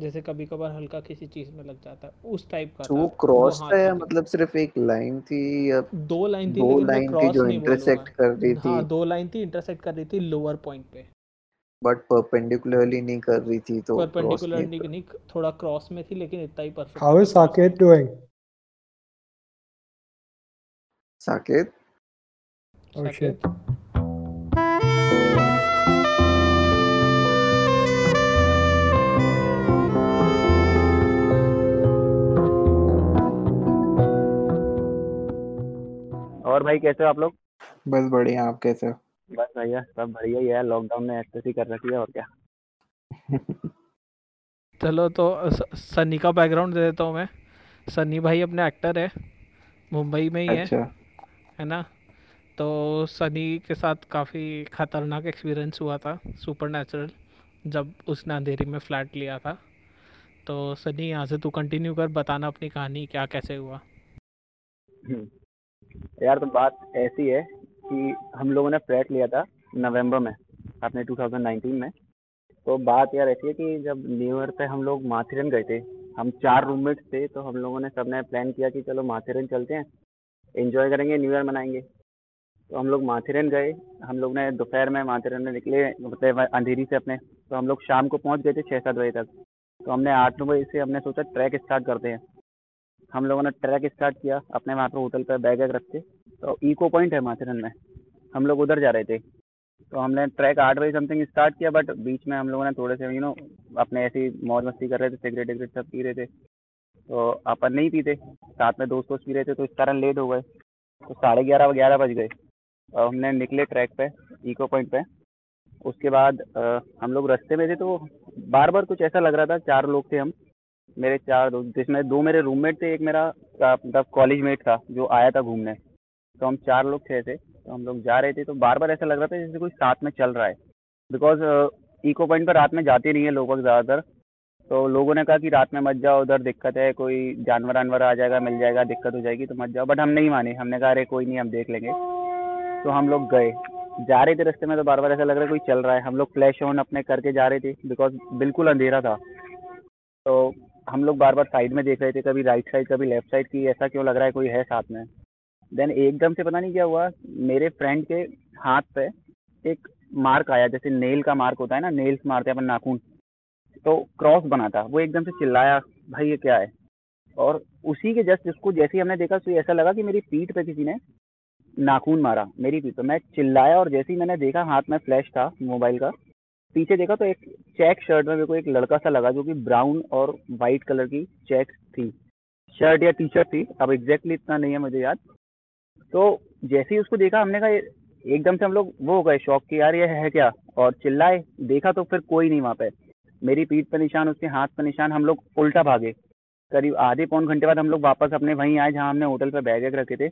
जैसे कभी कभार हल्का किसी चीज़ में लग जाता है उस टाइप का तो वो क्रॉस था या मतलब सिर्फ़ एक लाइन थी या दो लाइन थी दो लाइन थी जो इंटरसेक्ट कर रही थी। हाँ दो लाइन थी इंटरसेक्ट कर रही थी लोअर पॉइंट पे। बट परपेंडिकुलरली नहीं कर रही थी तो परपेंडिकुलर नहीं थोड़ा क्रॉस में थी लेकिन इतना ही perfect How is Saket doing? Saket Oh shit. भाई कैसे हो आप लोग? बस बढ़िया आप कैसे हो? बस भैया सब बढ़िया ही है लॉकडाउन में एक्सेस कर रखी है और क्या? चलो तो सनी का बैकग्राउंड दे देता हूँ मैं। सनी भाई अपने एक्टर है मुंबई में ही है अच्छा। है ना? तो सनी के साथ काफ़ी खतरनाक एक्सपीरियंस हुआ था सुपर जब उसने अंधेरी में फ्लैट लिया था। तो सनी यहाँ से तू कंटिन्यू कर बताना अपनी कहानी क्या कैसे हुआ? हम्म। यार तो बात ऐसी है कि हम लोगों ने फ्लैट लिया था नवंबर में अपने 2019 में। तो बात यार ऐसी है कि जब न्यू ईयर पे हम लोग माथेरन गए थे, हम चार रूममेट्स थे तो हम लोगों ने सबने प्लान किया कि चलो माथेरन चलते हैं एंजॉय करेंगे, न्यू ईयर मनाएँगे। तो हम लोग माथेरन गए, हम लोग ने दोपहर में माथेरन में निकले मतलब अंधेरी से अपने तो हम लोग शाम को पहुँच गए थे छः सात बजे तक। तो हमने आठ नौ बजे से हमने सोचा ट्रैक स्टार्ट करते हैं। हम लोगों ने ट्रैक स्टार्ट किया अपने वहाँ पर होटल पर बैग वैग रख के। तो इको पॉइंट है माथेरन में। हम लोग उधर जा रहे थे। तो हमने ट्रैक आठ बजे समथिंग स्टार्ट किया बट बीच में हम लोगों ने थोड़े से यू नो अपने ऐसी मौज मस्ती कर रहे थे सिगरेट विगरेट सब पी रहे थे। तो अपन नहीं पीते। साथ में दोस्त दोस्त पी रहे थे तो इस कारण लेट हो गए। तो साढ़े ग्यारह ग्यारह बज गए। और हमने निकले ट्रैक पे इको पॉइंट पे। उसके बाद अ, हम लोग रास्ते में थे तो बार बार कुछ ऐसा लग रहा था चार लोग थे हम। मेरे चार दोस्त, जिसमें दो मेरे रूममेट थे, एक मेरा मतलब कॉलेज मेट था, जो आया था घूमने। तो हम चार लोग थे ऐसे तो हम लोग जा रहे थे तो बार बार ऐसा लग रहा था जैसे कोई साथ में चल रहा है। बिकॉज़ इको पॉइंट पर रात में जाते नहीं है लोग ज़्यादातर। तो लोगों ने कहा कि रात में मत जाओ, उधर दिक्कत है, कोई जानवर वानवर आ जाएगा, मिल जाएगा, दिक्कत हो जाएगी तो मत जाओ। बट हम नहीं माने, हमने कहा, अरे, कोई नहीं, हम देख लेंगे। तो हम लोग गए। जा रहे थे रास्ते में तो बार बार ऐसा लग रहा है कोई चल रहा है। हम लोग फ्लैश ऑन अपने करके जा रहे थे बिकॉज़ बिल्कुल अंधेरा था। तो हम लोग बार बार साइड में देख रहे थे, कभी राइट साइड कभी लेफ़्ट साइड की ऐसा क्यों लग रहा है, कोई है साथ में? देन एकदम से पता नहीं क्या हुआ, मेरे फ्रेंड के हाथ पे एक मार्क आया, जैसे नेल का मार्क होता है ना नेल्स मारते हैं अपन नाखून। तो क्रॉस बना था, वो एकदम से चिल्लाया, भाई ये क्या है? और उसी के जस्ट उसको जैसे ही हमने देखा तो ऐसा लगा कि मेरी पीठ पे किसी ने नाखून मारा, मेरी पीठ पे। मैं चिल्लाया और जैसे ही मैंने देखा, हाथ में फ्लैश था मोबाइल का पीछे देखा तो एक चेक शर्ट में मेरे को एक लड़का सा लगा जो कि ब्राउन और वाइट कलर की चेक थी। शर्ट या टी शर्ट थी, अब एग्जैक्टली इतना नहीं है मुझे याद। तो जैसे ही उसको देखा, हमने कहा, एकदम से हम लोग वो हो गए, शौक कि यार ये है क्या? और चिल्लाए, देखा तो फिर कोई नहीं वहाँ पे। मेरी पीठ पर निशान, उसके हाथ पर निशान, हम लोग उल्टा भागे। करीब आधे पौन घंटे बाद हम लोग वापस अपने वहीं आए जहाँ हमने होटल पर बैग रखे थे।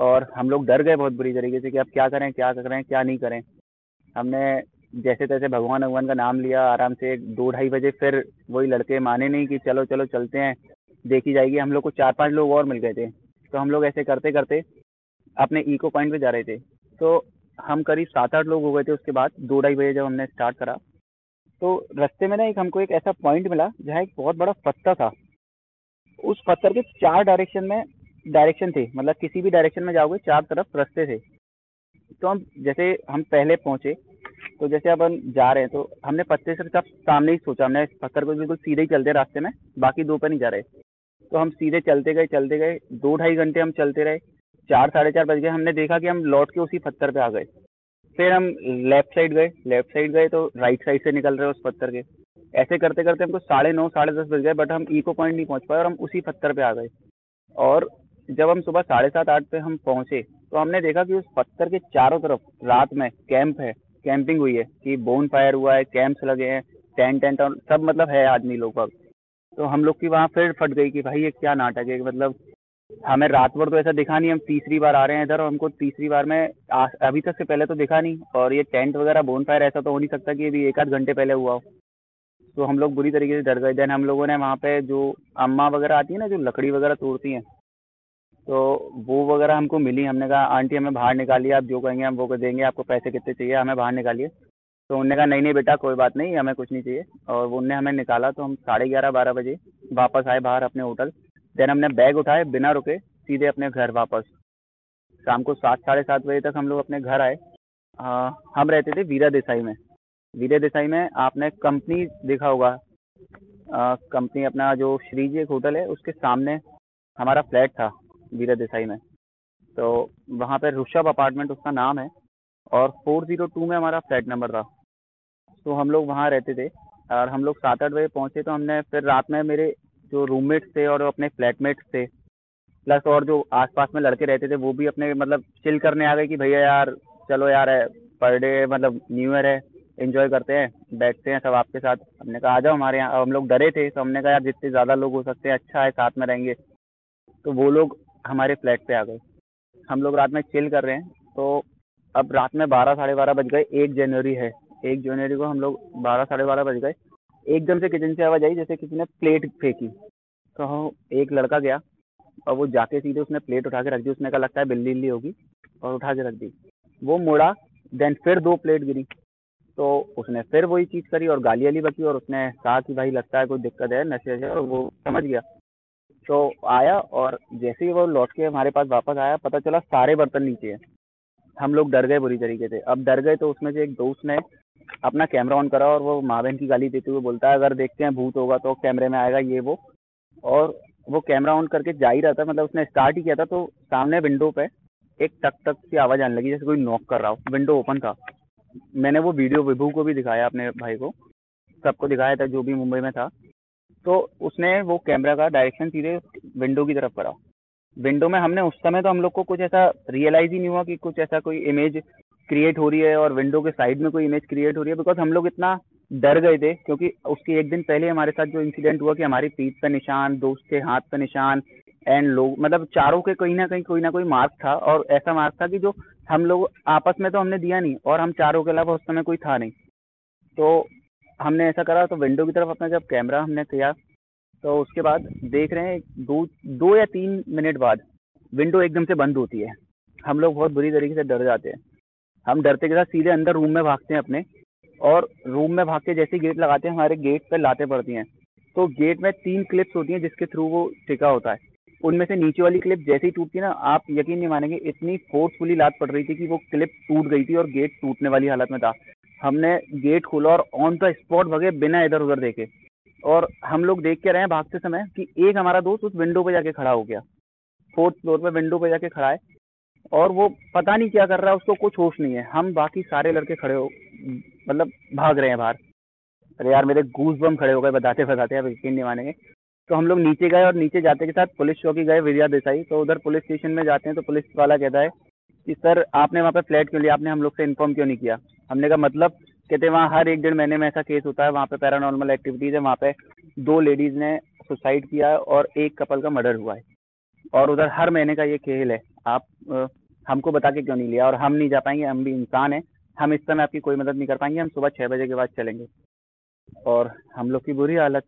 और हम लोग डर गए बहुत बुरी तरीके से कि अब क्या करें क्या करें, क्या नहीं करें। हमने जैसे तैसे भगवान भगवान का नाम लिया, आराम से दो ढाई बजे फिर वही लड़के माने नहीं कि चलो चलो चलते हैं, देखी जाएगी। हम लोग को चार पाँच लोग और मिल गए थे। तो हम लोग ऐसे करते करते अपने इको पॉइंट पे जा रहे थे। तो हम करीब सात आठ लोग हो गए थे उसके बाद, दो ढाई बजे जब हमने स्टार्ट करा तो रास्ते में ना एक हमको एक ऐसा पॉइंट मिला, जहाँ एक बहुत बड़ा पत्थर था। उस पत्थर के चार डायरेक्शन में डायरेक्शन थे मतलब किसी भी डायरेक्शन में जाओगे, चार तरफ़ रास्ते थे। तो हम जैसे हम पहले पहुँचे तो जैसे अपन जा रहे हैं तो हमने पत्ते से सब सामने ही सोचा, हमने पत्थर को बिल्कुल सीधे ही चलते रास्ते में, बाकी दो पे नहीं जा रहे। तो हम सीधे चलते गए चलते गए, दो ढाई घंटे हम चलते रहे, चार, साढ़े चार बज गए, हमने देखा कि हम लौट के उसी पत्थर पे आ गए। फिर हम लेफ़्ट साइड गए, लेफ़्ट साइड गए तो राइट साइड से निकल रहे उस पत्थर के। ऐसे करते करते हमको साढ़े नौ, साढ़े दस बज गए, बट हम इको पॉइंट नहीं पहुँच पाए और हम उसी पत्थर पे आ गए। और जब हम सुबह साढ़े सात, आठ पे हम पहुँचे तो हमने देखा कि उस पत्थर के चारों तरफ़ रात में कैंप है। कैंपिंग हुई है कि बोन फायर हुआ है कैंप्स लगे हैं टेंट टेंट और सब मतलब है आदमी लोग बाग। तो हम लोग की वहाँ फिर फट गई कि भाई ये क्या नाटक है मतलब हमें रात भर तो ऐसा दिखा नहीं, हम तीसरी बार आ रहे हैं इधर और हमको तीसरी बार में अभी तक से पहले तो दिखा नहीं और ये टेंट वगैरह बोन फायर ऐसा तो हो नहीं सकता कि अभी एक आध घंटे पहले हुआ हो तो हम लोग बुरी तरीके से डर गए देन हम लोगों ने वहाँ पे जो अम्मा वगैरह आती है ना, जो लकड़ी वगैरह तोड़ती हैं तो वो वगैरह हमको मिली हमने कहा आंटी हमें बाहर निकालिए आप जो कहेंगे हम वो कर देंगे आपको पैसे कितने चाहिए हमें बाहर निकालिए। तो उन्होंने कहा नहीं नहीं बेटा कोई बात नहीं हमें कुछ नहीं चाहिए। और उनने हमें निकाला तो हम साढ़े ग्यारह बारह बजे वापस आए बाहर अपने होटल। देन हमने बैग उठाए बिना रुके सीधे अपने घर वापस। शाम को सात साढ़े सात बजे तक हम लोग अपने घर आए। आ, हम रहते थे वीरा देसाई में। वीरा देसाई में आपने कंपनी देखा होगा। कंपनी अपना जो श्री जी एक होटल है उसके सामने हमारा फ्लैट था। वीरा देसाई में। तो वहाँ पर ऋषभ अपार्टमेंट उसका नाम है और फोर ज़ीरो टू में हमारा फ्लैट नंबर था। तो हम लोग वहाँ रहते थे और हम लोग सात आठ बजे पहुँचे तो हमने फिर रात में मेरे जो रूममेट्स थे और अपने फ्लैटमेट्स थे प्लस और जो आसपास में लड़के रहते थे वो भी अपने मतलब चिल करने आ गए कि भैया यार चलो यार है पर डे मतलब न्यू ईयर है इन्जॉय करते हैं, बैठते हैं सब आपके साथ। हमने कहा आ जाओ हमारे यहाँ। हम लोग डरे थे तो हमने कहा यार जितने ज़्यादा लोग हो सकते हैं अच्छा है, साथ में रहेंगे। तो वो लोग हमारे फ्लैट पे आ गए। हम लोग रात में चिल कर रहे हैं तो अब रात में बारह, साढ़े बारह बज गए, एक जनवरी है। एक जनवरी को हम लोग बारह, साढ़े बारह बज गए। एकदम से किचन से आवाज़ आई, जैसे किसी ने प्लेट फेंकी। तो एक लड़का गया और वो जाके सीधे उसने प्लेट उठा के रख दी। उसने कहा, लगता है बिल्ली बिल्ली होगी। और उठा के रख दी। वो मुड़ा देन फिर दो प्लेट गिरी। तो उसने फिर वही चीज़ करी और गाली वाली बकी और उसने कहा कि, भाई, लगता है कोई दिक्कत है। नशे और वो समझ गया। तो आया और जैसे ही वो लौट के हमारे पास वापस आया, पता चला सारे बर्तन नीचे हैं। हम लोग डर गए बुरी तरीके से। अब डर गए तो उसमें से एक दोस्त ने अपना कैमरा ऑन करा और वो माँ बहन की गाली देते हुए बोलता है, अगर देखते हैं भूत होगा तो कैमरे में आएगा ये वो। और वो कैमरा ऑन करके जा ही रहा था मतलब उसने स्टार्ट ही किया था तो सामने विंडो पे एक टक टक सी आवाज़ आने लगी, जैसे कोई नॉक कर रहा हो, विंडो ओपन था। मैंने वो वीडियो विभू को भी दिखाया अपने भाई को, सबको दिखाया था, जो भी मुंबई में था। तो उसने वो कैमरा का डायरेक्शन सीधे विंडो की तरफ़ करा। विंडो में हमने उस समय तो हम लोग को कुछ ऐसा रियलाइज़ ही नहीं हुआ कि कुछ ऐसा कोई इमेज क्रिएट हो रही है और विंडो के साइड में कोई इमेज क्रिएट हो रही है बिकॉज़ हम लोग इतना डर गए थे क्योंकि उसके एक दिन पहले हमारे साथ जो इंसिडेंट हुआ कि हमारी पीठ पे निशान, दोस्त के हाथ पे निशान एंड लोग मतलब चारों के कहीं ना कहीं कोई ना कोई मार्क था और ऐसा मार्क था कि जो हम लोग आपस में तो हमने दिया नहीं और हम चारों के अलावा उस समय कोई था नहीं। तो हमने ऐसा करा तो विंडो की तरफ़ अपना जब कैमरा हमने किया तो उसके बाद देख रहे हैं दो दो या तीन मिनट बाद विंडो एकदम से बंद होती है। हम लोग बहुत बुरी तरीके से डर जाते हैं। हम डरते के साथ सीधे अंदर रूम में भागते हैं अपने और रूम में भाग के जैसे गेट लगाते हैं, हमारे गेट पर लाते पड़ती हैं। तो गेट में तीन क्लिप्स होती हैं जिसके थ्रू वो टिका होता है। उनमें से नीचे वाली क्लिप जैसे ही टूटती है ना, आप यकीन नहीं मानेंगे, इतनी फोर्सफुली लात पड़ रही थी कि वो क्लिप टूट गई थी और गेट टूटने वाली हालत में था। हमने गेट खोला और ऑन द स्पॉट भगे बिना इधर उधर देखे। और हम लोग देख के रहे हैं भागते समय कि एक हमारा दोस्त उस विंडो पे जाके खड़ा हो गया। फोर्थ फ्लोर पे विंडो पे जाके खड़ा है। और वो पता नहीं क्या कर रहा है, उसको कुछ होश नहीं है। हम बाकी सारे लड़के खड़े हो मतलब भाग रहे हैं बाहर। अरे यार, मेरे गूज बम खड़े हो गए बताते बताते, अब यकीन नहीं मानेंगे। तो हम लोग नीचे गए और नीचे जाते के साथ पुलिस चौकी गए, विजया देसाई। तो उधर पुलिस स्टेशन में जाते हैं तो पुलिस वाला कहता है कि, सर, आपने वहाँ पे फ्लैट क्यों लिया? आपने हम लोग से इन्फॉर्म क्यों नहीं किया? हमने कहा मतलब कहते हैं वहाँ हर एक डेढ़ महीने में ऐसा केस होता है वहाँ पे पैरानॉर्मल एक्टिविटीज़ है वहाँ पे दो लेडीज़ ने सुसाइड किया है और एक कपल का मर्डर हुआ है। और उधर हर महीने का ये खेल है आप आ, हमको बता के क्यों नहीं लिया? और हम नहीं जा पाएँगे हम भी इंसान हैं हम इस समय आपकी कोई मदद नहीं कर पाएँगे हम सुबह छः बजे के बाद चलेंगे। और हम लोग की बुरी हालत।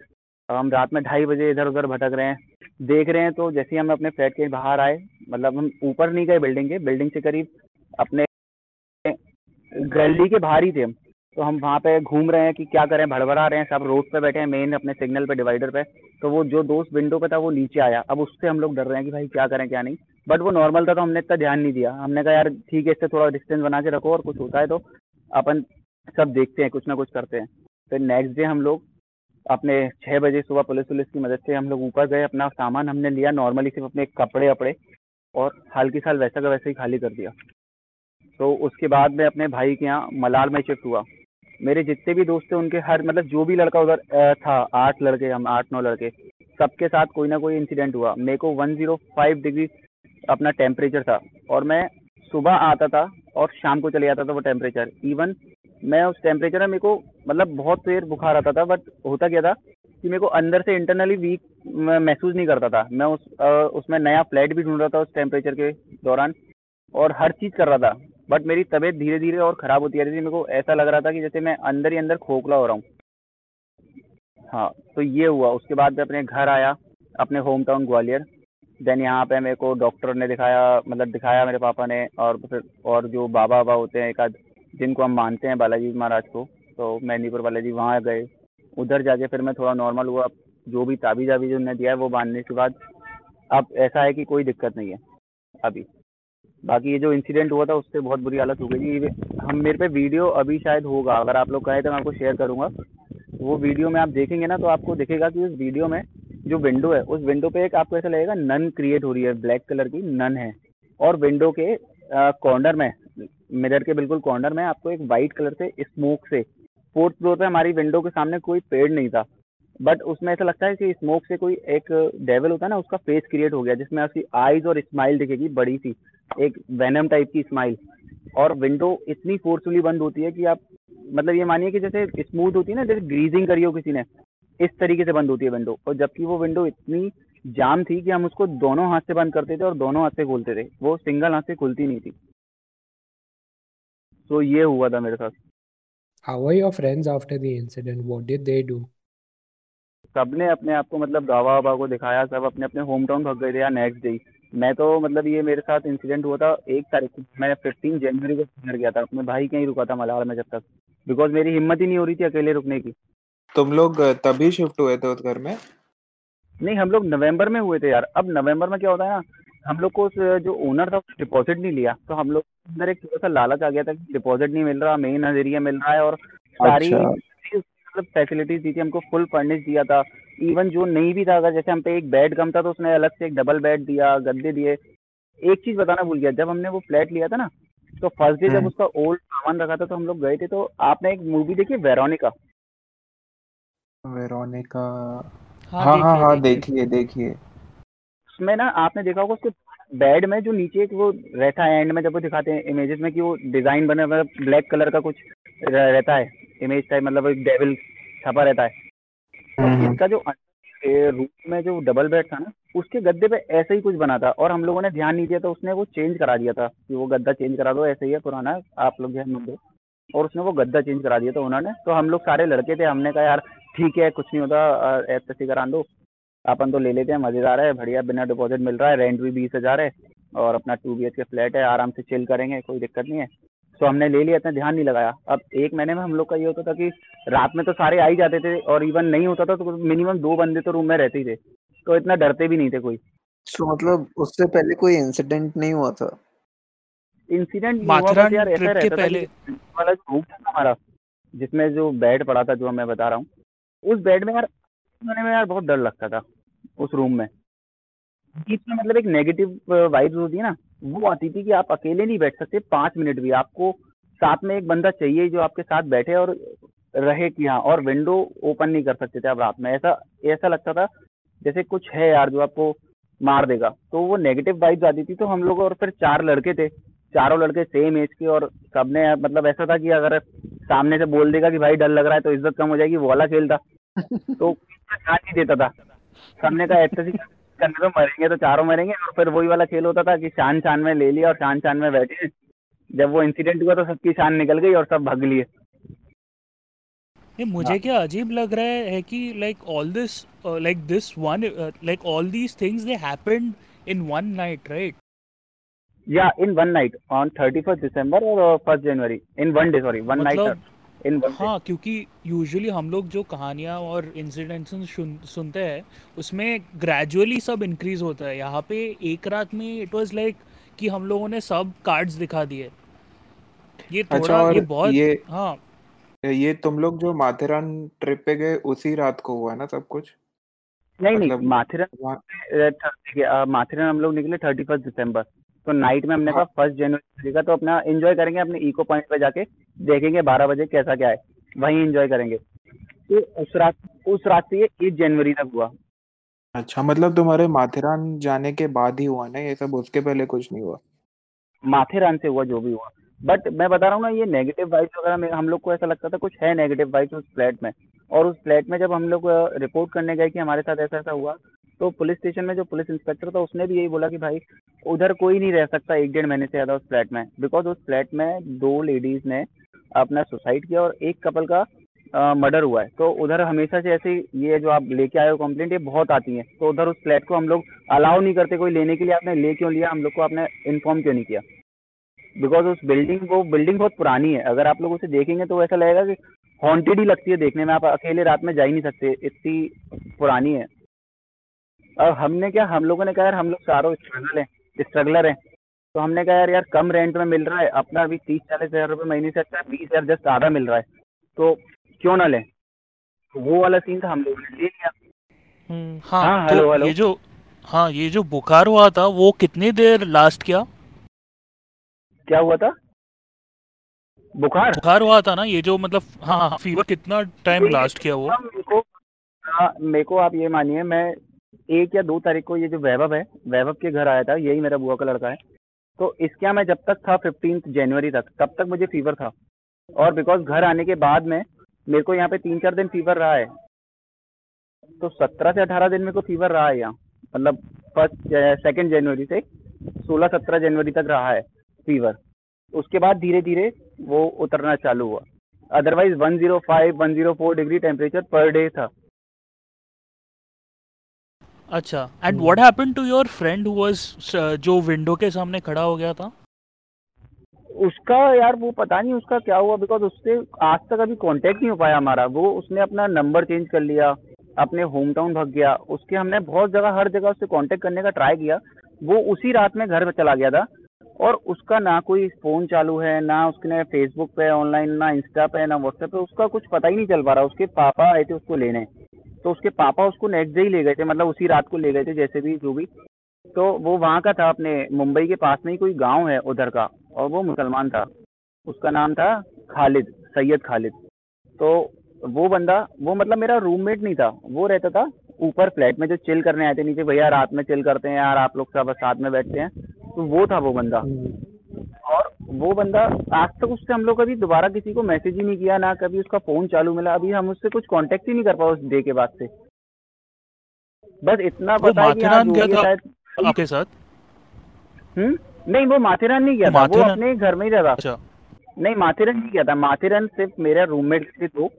हम रात में ढाई बजे इधर उधर भटक रहे हैं। देख रहे हैं तो जैसे ही हम अपने फ्लैट के बाहर आए मतलब हम ऊपर नहीं गए बिल्डिंग के बिल्डिंग से करीब अपने गली के बाहर ही थे हम। तो हम वहाँ पे घूम रहे हैं कि क्या करें भड़बड़ा रहे हैं, सब रोड पे बैठे हैं मेन अपने सिग्नल पे डिवाइडर पे। तो वो जो दोस्त विंडो पे था, वो नीचे आया। अब उससे हम लोग डर रहे हैं कि भाई क्या करें, क्या नहीं। बट वो नॉर्मल था तो हमने इतना ध्यान नहीं दिया। हमने कहा, यार, ठीक है, इससे थोड़ा डिस्टेंस बना के रखो और कुछ होता है तो अपन सब देखते हैं, कुछ ना कुछ करते हैं। फिर नेक्स्ट डे हम लोग अपने छः बजे सुबह पुलिस पुलिस की मदद से हम लोग ऊपर गए, अपना सामान हमने लिया नॉर्मली सिर्फ़ अपने कपड़े वपड़े और हाल की साल वैसा का वैसे ही खाली कर दिया। तो उसके बाद मैं अपने भाई के यहाँ मलाल में शिफ्ट हुआ। मेरे जितने भी दोस्त थे, उनके हर मतलब जो भी लड़का उधर था, आठ लड़के, हम आठ, नौ लड़के, सबके साथ कोई ना कोई इंसिडेंट हुआ। मेरे को वन ज़ीरो फाइव डिग्री अपना टेम्परेचर था और मैं सुबह आता था और शाम को चले जाता था वो टेम्परेचर इवन मैं उस टेम्परेचर में मेरे को मतलब बहुत देर बुखार आता था बट होता क्या था कि मेरे को अंदर से इंटरनली वीक महसूस नहीं करता था। मैं उस उसमें नया फ्लैट भी ढूंढ रहा था उस टेम्परेचर के दौरान और हर चीज़ कर रहा था। बट मेरी तबीयत धीरे धीरे और ख़राब होती जा रही थी। मेरे को ऐसा लग रहा था कि जैसे मैं अंदर ही अंदर खोखला हो रहा हूँ। हाँ तो ये हुआ। उसके बाद मैं अपने घर आया, अपने होम टाउन ग्वालियर। देन यहाँ पे मेरे को डॉक्टर ने दिखाया मतलब दिखाया मेरे पापा ने और फिर और जो बाबा बाबा होते हैं एक आध, जिनको हम मानते हैं बालाजी महाराज को तो मेहंदीपुर बालाजी वहाँ गए। उधर जाके फिर मैं थोड़ा नॉर्मल हुआ। जो भी ताबीज़ आबीज़ उन्होंने दिया है वो बांधने के बाद, अब ऐसा है कि कोई दिक्कत नहीं है, अभी। बाकी ये जो इंसिडेंट हुआ था, उससे बहुत बुरी हालत हो गई थी। हम, मेरे पे वीडियो अभी शायद होगा, अगर आप लोग कहें तो मैं आपको शेयर करूँगा। वो वीडियो में आप देखेंगे ना तो आपको दिखेगा कि उस वीडियो में जो विंडो है, उस विंडो पे एक आपको ऐसा लगेगा नन क्रिएट हो रही है ब्लैक कलर की नन है। और विंडो के कॉर्नर में मिरर के बिल्कुल कॉर्नर में आपको एक वाइट कलर से स्मोक से फोर्थ फ्लोर पे हमारी विंडो के सामने कोई पेड़ नहीं था। बट उसमें ऐसा लगता है कि स्मोक से कोई एक डेवल होता है ना, उसका फेस क्रिएट हो गया, जिसमें उसकी आईज और स्माइल दिखेगी, बड़ी सी। एक वेनम टाइप की स्माइल और विंडो इतनी फोर्सफुली बंद होती है कि आप मतलब ये मानिए कि जैसे स्मूथ होती है ना जैसे ग्रीजिंग करी हो किसी ने इस तरीके से बंद होती है विंडो और जबकि वो विंडो इतनी जाम थी कि हम उसको दोनों हाथ से बंद करते थे और दोनों हाथ से खोलते थे. वो सिंगल हाथ से खुलती नहीं थी. तो ये हुआ था मेरे साथ. How were your friends after the incident? What did they do? सबने अपने आप को मतलब गावा वावा को दिखाया सब अपने अपने होम टाउन भाग गए थे यार नेक्स्ट डे मैं तो मतलब ये मेरे साथ इंसिडेंट हुआ था एक तारीख को। मैं फिफ्टीन जनवरी को घर गया था। अपने भाई कहीं रुका था मलाड़ में जब तक। बिकॉज़ मेरी हिम्मत ही नहीं हो रही थी अकेले रुकने की। तुम लोग तभी शिफ्ट हुए थे उस घर में? नहीं हम लोग नवंबर में हुए थे यार। अब नवंबर में क्या होता है ना हम लोग को उस जो ओनर था डिपॉजिट नहीं लिया। तो हम लोग अंदर एक थोड़ा सा लालच आ गया था कि डिपॉजिट नहीं मिल रहा मेन नज़रिया मिल रहा है और सारी अच्छा। मतलब फैसिलिटीज़ दी थी हमको फुल फर्निश दिया था। इवन जो नहीं भी था अगर जैसे हम पे एक बेड कम था तो उसने अलग से एक डबल बेड दिया गद्दे दिए। एक चीज़ बताना भूल गया जब हमने वो फ्लैट लिया था ना तो फ़र्स्ट डे जब हम्म। उसका ओल्ड सामान रखा था तो हम लोग गए थे तो आपने एक मूवी देखी वेरोनिका वेरोनिका हाँ हाँ हाँ हाँ देखिए। देखिए उसमें ना आपने देखा होगा उसके बेड में जो नीचे एक वो रहता है एंड में जब वो दिखाते हैं इमेजेस में कि वो डिज़ाइन बने हुए ब्लैक कलर का कुछ रहता है इमेज टाइप मतलब एक डेविल छपा रहता है। इसका जो रूम में जो डबल बेड था ना उसके गद्दे पे ऐसे ही कुछ बना था और हम लोगों ने ध्यान नहीं दिया तो उसने वो चेंज करा दिया था कि वो गद्दा चेंज करा दो ऐसे ही है पुराना आप लोग ध्यान मत दो। और उसने वो गद्दा चेंज करा दिया था उन्होंने। तो हम लोग सारे लड़के थे हमने कहा यार ठीक है कुछ नहीं होता ऐसे करा दो। अपन तो ले लेते हैं मज़ेदार है बढ़िया बिना डिपॉजिट मिल रहा है रेंट भी बीस हज़ार है और अपना टू बी के फ्लैट है आराम से चिल करेंगे कोई दिक्कत नहीं है। तो हमने ले लिया इतना ध्यान नहीं लगाया। अब एक महीने में हम लोग का ये होता था कि रात में तो सारे आ ही जाते थे और इवन नहीं होता था तो मिनिमम दो बंदे तो रूम में रहते ही थे। तो इतना डरते भी नहीं थे कोई। सो मतलब उससे पहले कोई इंसिडेंट नहीं हुआ था? इंसिडेंट माथेरान यार ऐसा रहता था पहले कि वाला जो रूम था ना हमारा जिसमें जो बेड पड़ा था जो मैं बता रहा हूँ उस बेड में यार में यार बहुत डर लगता था उस रूम में। बीच में मतलब एक नेगेटिव वाइब्स होती है ना वो आती थी कि आप अकेले नहीं बैठ सकते पाँच मिनट भी। आपको साथ में एक बंदा चाहिए जो आपके साथ बैठे और रहे कि हाँ और विंडो ओपन नहीं कर सकते थे आप रात में। ऐसा ऐसा लगता था जैसे कुछ है यार जो आपको मार देगा। तो वो नेगेटिव वाइब्स आती थी तो हम लोग और फिर चार लड़के थे। चारों लड़के सेम एज के और सबने मतलब ऐसा था कि अगर सामने से बोल देगा कि भाई डर लग रहा है तो इज़्ज़त कम हो जाएगी वो वाला खेल था। तो ध्यान नहीं देता था। सबने कहा ऐसे ही करने तो मरेंगे तो चारों मरेंगे। और फिर वही वाला खेल होता था कि शान शान में ले लिया और शान शान में बैठे। जब वो इंसिडेंट हुआ तो सबकी शान निकल गई और सब भाग लिए। ये मुझे क्या अजीब लग रहा है कि like all this like this one like all these things they happened in one night right या in one night on thirty first December और first January in one day sorry one night in हाँ क्योंकि usually हम लोग जो कहानियाँ और incidents सुन, सुनते हैं उसमें ग्रेजुअली सब इंक्रीज होता है। यहाँ पे एक रात में इट वाज लाइक कि हम लोगों ने सब कार्ड्स दिखा दिए। ये अच्छा थोड़ा और ये बहुत ये हाँ। ये तुम लोग जो माथेरान ट्रिप पे गए उसी रात को हुआ ना सब कुछ? नहीं नहीं मतलब माथेरान देखिए, अ, माथेरान हम लोग निकले थर्टी फ़र्स्ट दिसंबर। तो नाइट में हमने कहा फ़र्स्ट जनवरी का तो अपना एंजॉय करेंगे अपने इको पॉइंट पे जाके देखेंगे बारह बजे कैसा क्या है। वहीं एंजॉय करेंगे। तो उस रात उस रात से ये एक जनवरी तक हुआ। अच्छा मतलब तुम्हारे माथेरान जाने के बाद ही हुआ ना ये सब? उसके पहले कुछ नहीं हुआ? माथेरान से हुआ जो भी हुआ। बट मैं बता रहा हूँ ना ये नेगेटिव वाइब्स वगैरह में हम लोग को ऐसा लगता था कुछ है नेगेटिव वाइब्स उस फ्लैट में। और उस फ्लैट में जब हम लोग रिपोर्ट करने गए कि हमारे साथ ऐसा ऐसा हुआ तो पुलिस स्टेशन में जो पुलिस इंस्पेक्टर था, उसने भी यही बोला कि भाई, उधर कोई नहीं रह सकता, एक डेढ़ महीने से ज़्यादा उस फ्लैट में। बिकॉज़ उस फ्लैट में दो लेडीज़ ने अपना सुसाइड किया और एक कपल का मर्डर हुआ है। तो उधर हमेशा से ऐसे ये जो आप लेके आए हो कंप्लेंट ये बहुत आती है। तो उधर उस फ्लैट को हम लोग अलाउ नहीं करते, कोई लेने के लिए आपने ले क्यों लिया, हम लोग को आपने इन्फॉर्म क्यों नहीं किया? बिकॉज़ उस बिल्डिंग वो बिल्डिंग बहुत पुरानी है। अगर आप लोग उसे देखेंगे तो ऐसा लगेगा कि हॉन्टेड ही लगती है देखने में। आप अकेले रात में जा ही नहीं सकते, इतनी पुरानी है। और हमने क्या हम लोगों ने कहा यार हम लोग चारों स्ट्रगल हैं स्ट्रगलर हैं। तो हमने कहा यार यार कम रेंट में मिल रहा है अपना अभी तीस चालीस हज़ार रुपये महीने से अच्छा बीस हज़ार जस्ट आधा मिल रहा है। तो क्यों ना लें? तो वो वाला सीन था हम लोगों ने ले लिया। हम्म हाँ हाँ, तो हेलो, हेलो। ये जो हाँ ये जो बुखार हुआ था वो कितनी देर लास्ट किया? क्या हुआ था? बुखार? बुखार हुआ था ना ये जो मतलब हाँ हाँ फीवर कितना टाइम लास्ट किया वो? हाँ, हाँ मेरे को आप ये मानिए मैं एक या दो तारीख को ये जो वैभव है, वैभव के घर आया था, यही मेरा बुआ का लड़का है। तो इसके यहाँ मैं जब तक था फिफ्टीन जनवरी तक, तब तक मुझे फीवर था। और बिकॉज़ घर आने के बाद में मेरे को यहाँ पे तीन चार दिन फीवर रहा है। तो सत्रह से अठारह दिन मेरे को फीवर रहा है यहाँ। मतलब फ़र्स्ट सेकेंड जनवरी से सोलह सत्रह जनवरी तक रहा है फीवर उसके बाद धीरे धीरे वो उतरना चालू हुआ। Otherwise 105 104 degree temperature per day था। अच्छा। And what happened to your friend who was जो विंडो के सामने खड़ा हो गया था? उसका यार वो पता नहीं उसका क्या हुआ बिकॉज़ उससे आज तक अभी कांटेक्ट नहीं हो पाया हमारा। वो उसने अपना नंबर चेंज कर लिया अपने होम टाउन भाग गया। उसके हमने बहुत जगह हर जगह उससे कांटेक्ट करने का ट्राई किया। वो उसी रात में घर चला गया था। और उसका ना कोई फ़ोन चालू है ना उसने फेसबुक पे ऑनलाइन ना इंस्टा पे ना व्हाट्सएप पे उसका कुछ पता ही नहीं चल पा रहा। उसके पापा आए थे उसको लेने। तो उसके पापा उसको नेक्स्ट डे ही ले गए थे मतलब उसी रात को ले गए थे जैसे भी जो भी। तो वो वहाँ का था अपने मुंबई के पास में ही कोई गाँव है उधर का और वो मुसलमान था। उसका नाम था खालिद सैयद खालिद। तो वो बंदा वो मतलब मेरा रूममेट नहीं था वो रहता था ऊपर फ्लैट में जो चिल करने आए थे नीचे भैया रात में चिल करते हैं यार आप लोग सब साथ में बैठते हैं। तो वो था वो बंदा। और वो बंदा आज तक उससे हम लोग कभी दोबारा किसी को मैसेज ही नहीं किया ना कभी उसका फ़ोन चालू मिला। अभी हम उससे कुछ कांटेक्ट ही नहीं कर पाए उस डे के बाद से। बस इतना पता है कि हाँ, आपके साथ? हम्म? नहीं वो माथेरान नहीं गया था। वो अपने घर में ही रहता। अच्छा। नहीं माथेरन नहीं गया था। माथेरन सिर्फ़ मेरा रूममेट थे दो।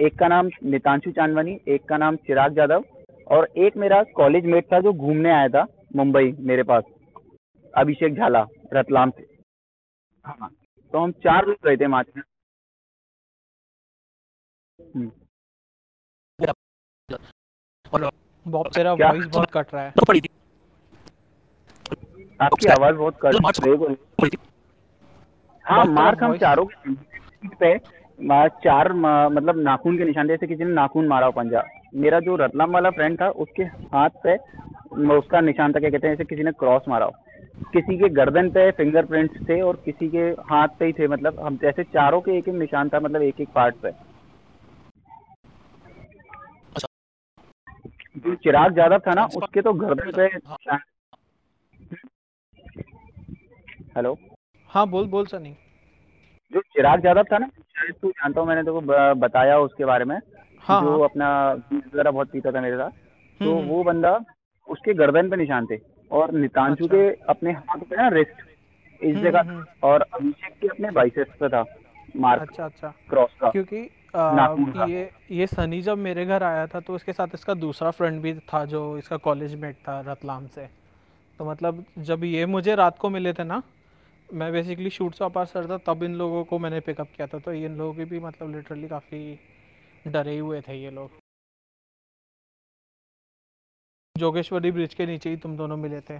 एक का नाम नितांशु चांदवानी एक का नाम चिराग यादव और एक मेरा कॉलेज मेट था जो घूमने आया था मुंबई मेरे पास। अभिषेक झाला रतलाम से। हाँ तो हम चार लोग गए थे माथेरन हम्म, बॉब तेरा वॉइस बहुत कट रहा है। तो पड़ी थी। आपकी अच्छा। आवाज़ बहुत कट ब्रेक हो रही है। हाँ मार्क हम चारों के पे मा- चार मतलब नाखून के निशान जैसे किसी ने नाखून मारा हो पंजा। मेरा जो रतलाम वाला फ्रेंड था उसके हाथ पे उसका निशान था क्या कहते हैं जैसे किसी ने क्रॉस मारा हो। किसी के गर्दन पे फिंगरप्रिंट्स थे और किसी के हाथ पे ही थे मतलब हम जैसे चारों के एक एक निशान था मतलब एक एक पार्ट पे। जो चिराग यादव था ना उसके तो गर्दन पे। हेलो? हाँ बोल बोल सनी। जो चिराग यादव था ना शायद तू जानता हूँ मैंने ब- बताया उसके बारे में। हाँ जो हाँ। अपना वगैरह बहुत पीता था मेरे साथ। तो हम्म, वो बंदा उसके गर्दन पे निशान थे। और नितांशु अच्छा। के अपने हाथ पे ना रिस्ट इस हम्म, जगह हम्म, और अभिषेक के अपने बाइसेप्स पे था मार्क अच्छा अच्छा। क्रॉस का। क्योंकि आ, ये ये सनी जब मेरे घर आया था तो इसके साथ इसका दूसरा फ्रेंड भी था जो इसका कॉलेज मेट था रतलाम से। तो मतलब जब ये मुझे रात को मिले थे ना मैं बेसिकली शूट से वापस था तब इन लोगों को मैंने पिकअप किया था। तो इन लोगों की भी मतलब लिटरली काफ़ी डरे हुए थे ये लोग। जोगेश्वरी ब्रिज के नीचे ही तुम दोनों मिले थे।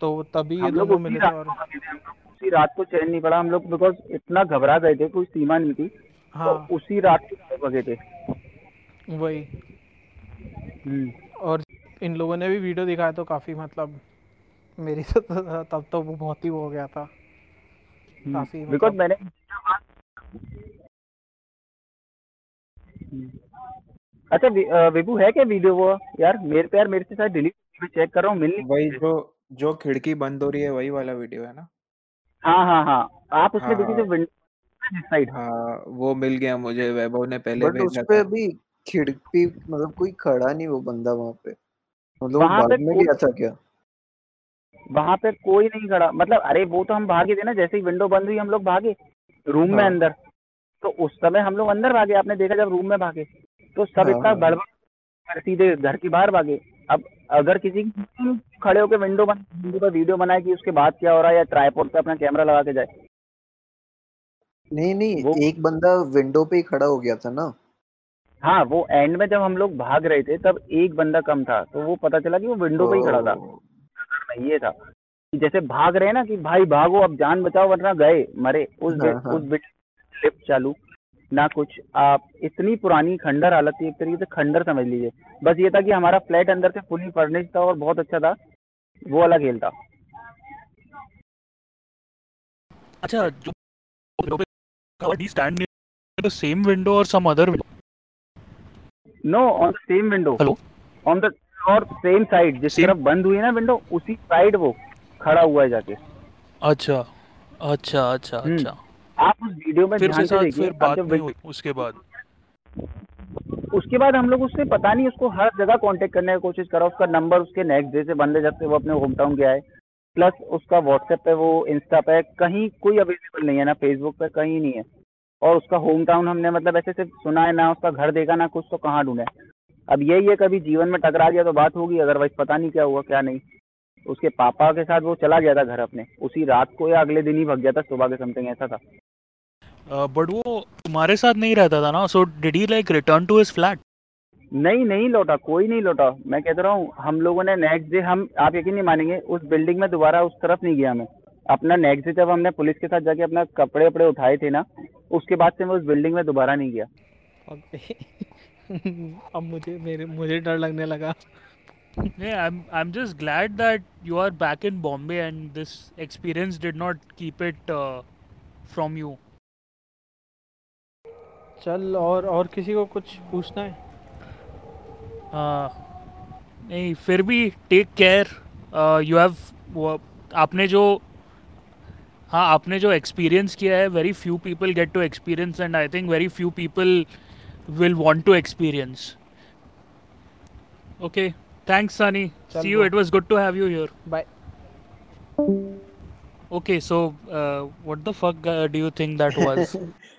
तो तभी ये दोनों मिले थे और उसी रात को चैन नहीं पड़ा। हम लोग बिकॉज़ इतना घबरा गए थे कोई सीमा नहीं थी। हाँ। तो उसी रात को भागे थे। वही। हम्म। और इन लोगों ने भी वीडियो दिखाया तो काफ़ी मतलब मेरी तो तब तो वो बहुत ही वो हो गया था। काफ़ी बिकॉज़ मतलब मैंने अच्छा वि- विभू है क्या वीडियो वो? यार मेरे पे यार मेरे से शायद डिलीट मैं चेक कर रहा हूँ मिल नहीं वही जो जो खिड़की बंद हो रही है वही वाला वीडियो है ना? हाँ हाँ हाँ। आप उसमें हाँ, देखिए जो हाँ। विंडो साइड हाँ वो मिल गया मुझे वैभव ने पहले बट उस पे अभी खिड़की मतलब कोई खड़ा नहीं वो बंदा वहाँ पे। मतलब वो वहाँ पे बाद में गया था क्या? वहाँ पे कोई नहीं खड़ा। मतलब अरे वो तो हम भागे थे ना जैसे ही विंडो बंद हुई हम लोग भागे रूम में हाँ। अंदर। तो उस समय हम लोग अंदर भागे आपने देखा जब रूम में भागे। तो सब हाँ, इतना हाँ। गड़बड़ सीधे घर के बाहर भागे। अब अगर किसी खड़े होकर विंडो बन विंडो पर वीडियो बनाए कि उसके बाद क्या हो रहा है या ट्राईपोड पे अपना कैमरा लगा के जाए। नहीं नहीं वो- एक बंदा विंडो पे ही खड़ा हो गया था ना। हाँ वो एंड में जब हम लोग भाग रहे थे तब एक बंदा कम था तो वो पता चला कि वो विंडो पे ही खड़ा था। ये था कि जैसे भाग रहे हैं ना कि भाई भागो अब जान बचाओ वरना गए मरे। उस हाँ, हाँ। उस बिट लिफ्ट चालू। ना कुछ। आप इतनी पुरानी खंडर हालत थी एक तरीके से खंडर समझ लीजिए। बस ये था कि हमारा फ्लैट अंदर से फुली फर्निश था और बहुत अच्छा था। वो वाला खेल था। अच्छा जो stand near the same window or some other window? No on the same window Hello? On the और सेम साइड जिस तरफ़ बंद हुई है ना विंडो उसी साइड वो खड़ा हुआ है जाके। अच्छा अच्छा अच्छा हम्म, अच्छा। आप उस वीडियो में फिर से फिर बात नहीं हुई उसके बाद। उसके बाद हम लोग उससे पता नहीं उसको हर जगह कांटेक्ट करने की कोशिश करा उसका नंबर उसके नेक्स्ट डे से बंद है जब से वो अपने होम टाउन गया है। प्लस उसका व्हाट्सएप पे वो इंस्टा पे कहीं कोई अवेलेबल नहीं है ना फेसबुक पे कहीं नहीं है। और उसका होम टाउन हमने मतलब ऐसे सिर्फ़ सुना है ना उसका घर देखा ना कुछ तो कहाँ ढूंढे। अब यही है कभी जीवन में टकरा गया तो बात होगी अदरवाइज़ पता नहीं क्या हुआ क्या नहीं। उसके पापा के साथ वो चला गया था घर अपने। उसी रात को या अगले दिन ही भग गया था सुबह के समथिंग ऐसा था। बट वो तुम्हारे साथ नहीं रहता था ना? So did he like return to his flat नहीं नहीं लौटा कोई नहीं लौटा। मैं कहता रहा हूँ हम लोगों ने नेक्स्ट डे हम आप यकीन नहीं मानेंगे उस बिल्डिंग में दोबारा उस तरफ़ नहीं गया मैं। अपना नेक्स्ट डे जब हमने पुलिस के साथ जाके अपना कपड़े वपड़े उठाए थे ना उसके बाद से मैं उस बिल्डिंग में दोबारा नहीं गया। अब मुझे मेरे मुझे डर लगने लगा। Yeah, I'm I'm just glad that you are back in Bombay and this experience did not keep it uh, from you. चल और और किसी को कुछ पूछना है? Uh, नहीं फिर भी टेक केयर यू हैव आपने जो हाँ आपने जो एक्सपीरियंस किया है very few people get to experience and I think very few people will want to experience okay thanks Sunny see you it was good to have you here bye Okay, so uh, what the fuck uh, do you think that was?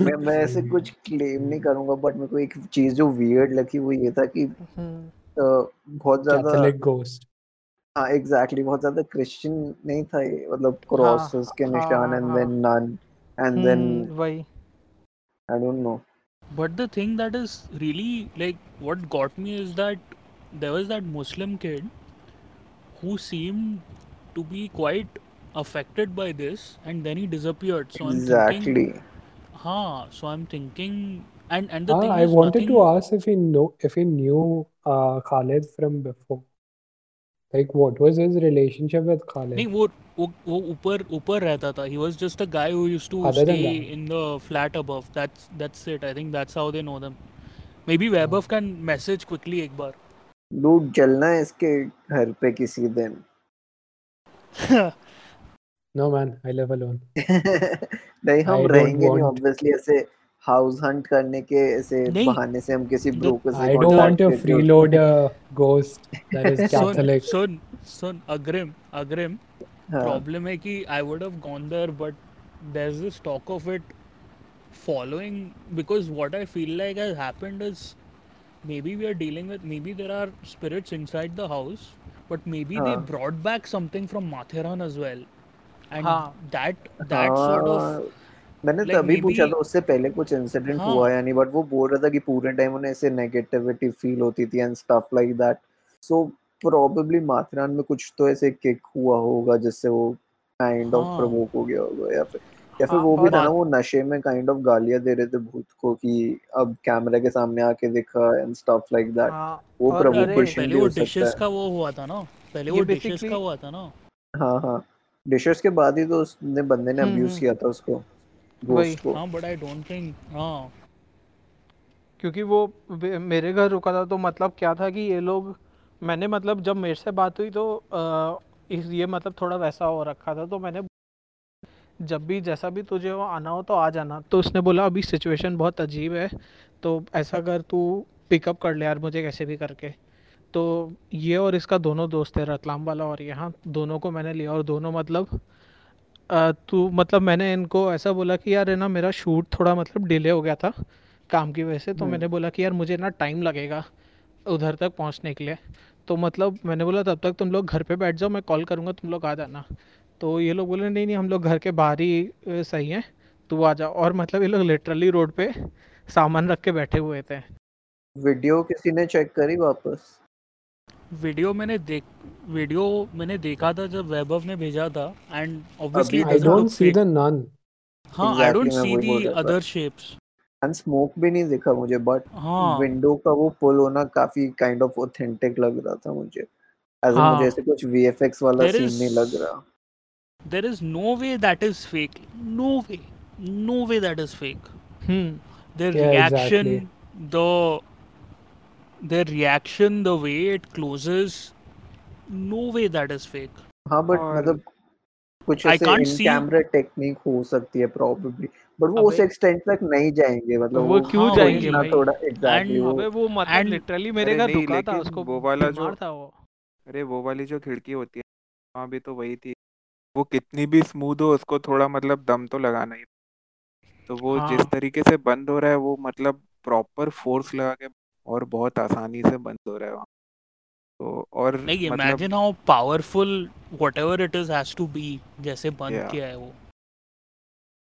मैं मैं ऐसे कुछ claim नहीं करूँगा but मेरे को एक चीज़ जो वियर्ड लगी वो ये था कि तो बहुत ज़्यादा कैथोलिक गोस्ट हाँ एग्जैक्टली बहुत ज़्यादा क्रिश्चियन नहीं था ये मतलब हाँ, क्रॉसेस के हाँ, निशान and then nun and then why I don't know but the thing that is really like what got me is that there was that Muslim kid who seem to be quite affected by this and then he disappeared so I am thinking huh, so I'm thinking and and the Ah, thing I is wanted nothing to ask if he know if he knew uh, Khalid from before. Like, what was his relationship with Khalid? नहीं वो वो वो ऊपर ऊपर रहता था he was just a guy who used to Other stay in the flat above that's that's it I think that's how they know them maybe Vaibhav can message quickly एक बार dude चलना है इसके घर पे किसी दिन No, man, I live alone. नहीं हम रहेंगे नहीं ऑब्वियसली ऐसे हाउस हंट करने के ऐसे बहाने से हम किसी ब्रोकर से I don't want a contact करके freeloader ghost that is soon Catholic. सुन अग्रिम अग्रिम हाँ प्रॉब्लम है कि I would have gone there but there is this talk of it following because what I feel like has happened is maybe we are dealing with maybe there are spirits inside the house but maybe uh. they हाँ। brought back something from Matheran as well and हाँ। that that sort हाँ, मैंने like तभी पूछा था उससे पहले कुछ इंसिडेंट हाँ। हुआ या नहीं बट वो बोल रहा था कि पूरे टाइम उन्हें ऐसे नेगेटिविटी फील होती थी and stuff like that so probably Matheran में कुछ तो ऐसे किक हुआ होगा जिससे वो काइंड ऑफ़ हाँ। प्रवोक हो गया होगा या फिर या फिर हाँ, वो भी था ना वो नशे में काइंड ऑफ़ गालियाँ दे रहे थे भूत को कि अब कैमरा के सामने आके दिखा एंड स्टफ़ लाइक दैट हाँ वो और नहीं, अरे but provocation पहले वो डिशेस का वो हुआ था ना पहले वो डिशेस का हुआ था ना हाँ हाँ डिशेस के बाद ही तो उसने बंदे ने अब्यूज हम्म। किया था उसको को। हाँ बट आई डोंट थिंक हाँ। क्योंकि वो मेरे घर रुका था तो मतलब क्या था कि ये लोग मैंने मतलब जब मेरे से बात हुई तो इस ये मतलब थोड़ा वैसा हो रखा था तो मैंने जब भी जैसा भी तुझे वो आना हो तो आ जाना। तो उसने बोला अभी सिचुएशन बहुत अजीब है तो ऐसा कर तू पिकअप कर ले यार मुझे कैसे भी करके। तो ये और इसका दोनों दोस्त है रतलाम वाला और यहाँ दोनों को मैंने लिया और दोनों मतलब अ, तू मतलब मैंने इनको ऐसा बोला कि यार है ना मेरा शूट थोड़ा मतलब डिले हो गया था काम की वजह से तो हम्म। मैंने बोला कि यार मुझे ना टाइम लगेगा उधर तक पहुँचने के लिए। तो मतलब मैंने बोला तब तक तुम लोग घर पे बैठ जाओ मैं कॉल करूँगा तुम लोग आ जाना। तो ये लोग बोले नहीं नहीं हम लोग घर के बाहर ही सही हैं तू आ जा। और मतलब ये लोग लिटरली रोड पे सामान रख के बैठे हुए थे। वीडियो किसी ने चेक करी वापस? वीडियो मैंने देख वीडियो मैंने देखा था जब वैभव ने भेजा था and obviously don't see fake the nun. हाँ I don't see the other shapes and smoke भी नहीं दिखा मुझे बट हाँ। विंडो का वो पुल होना काफ़ी काइंड ऑफ़ ऑथेंटिक लग रहा था मुझे। एज हाँ। मुझे ऐसे कुछ वीएफएक्स वाला There सीन is- नहीं लग रहा। There is no way that is fake. No way. No way that is fake. Hmm reaction exactly. the their reaction the way it closes no way that is fake हाँ but और- मतलब कुछ ऐसे इन see- camera technique हो सकती है probably but वो उस एक्सटेंट तक नहीं जाएँगे मतलब वो क्यों हाँ, जाएँगे भाई? थोड़ा एग्जैक्टली And- वो अबे वो मतलब And- लिटरली मेरे अरे का दुखा था उसको वो वाला जो- था वो अरे वो वाली जो खिड़की होती है वहाँ भी तो वही थी वो कितनी भी स्मूथ हो उसको थोड़ा मतलब दम तो लगाना ही तो वो जिस हाँ। तरीके से बंद हो रहा है वो मतलब प्रॉपर फोर्स लगा के और बहुत आसानी से बंद हो रहा है वहाँ। तो और मतलब imagine how powerful whatever it is has to be जैसे बंद Yeah. किया है वो।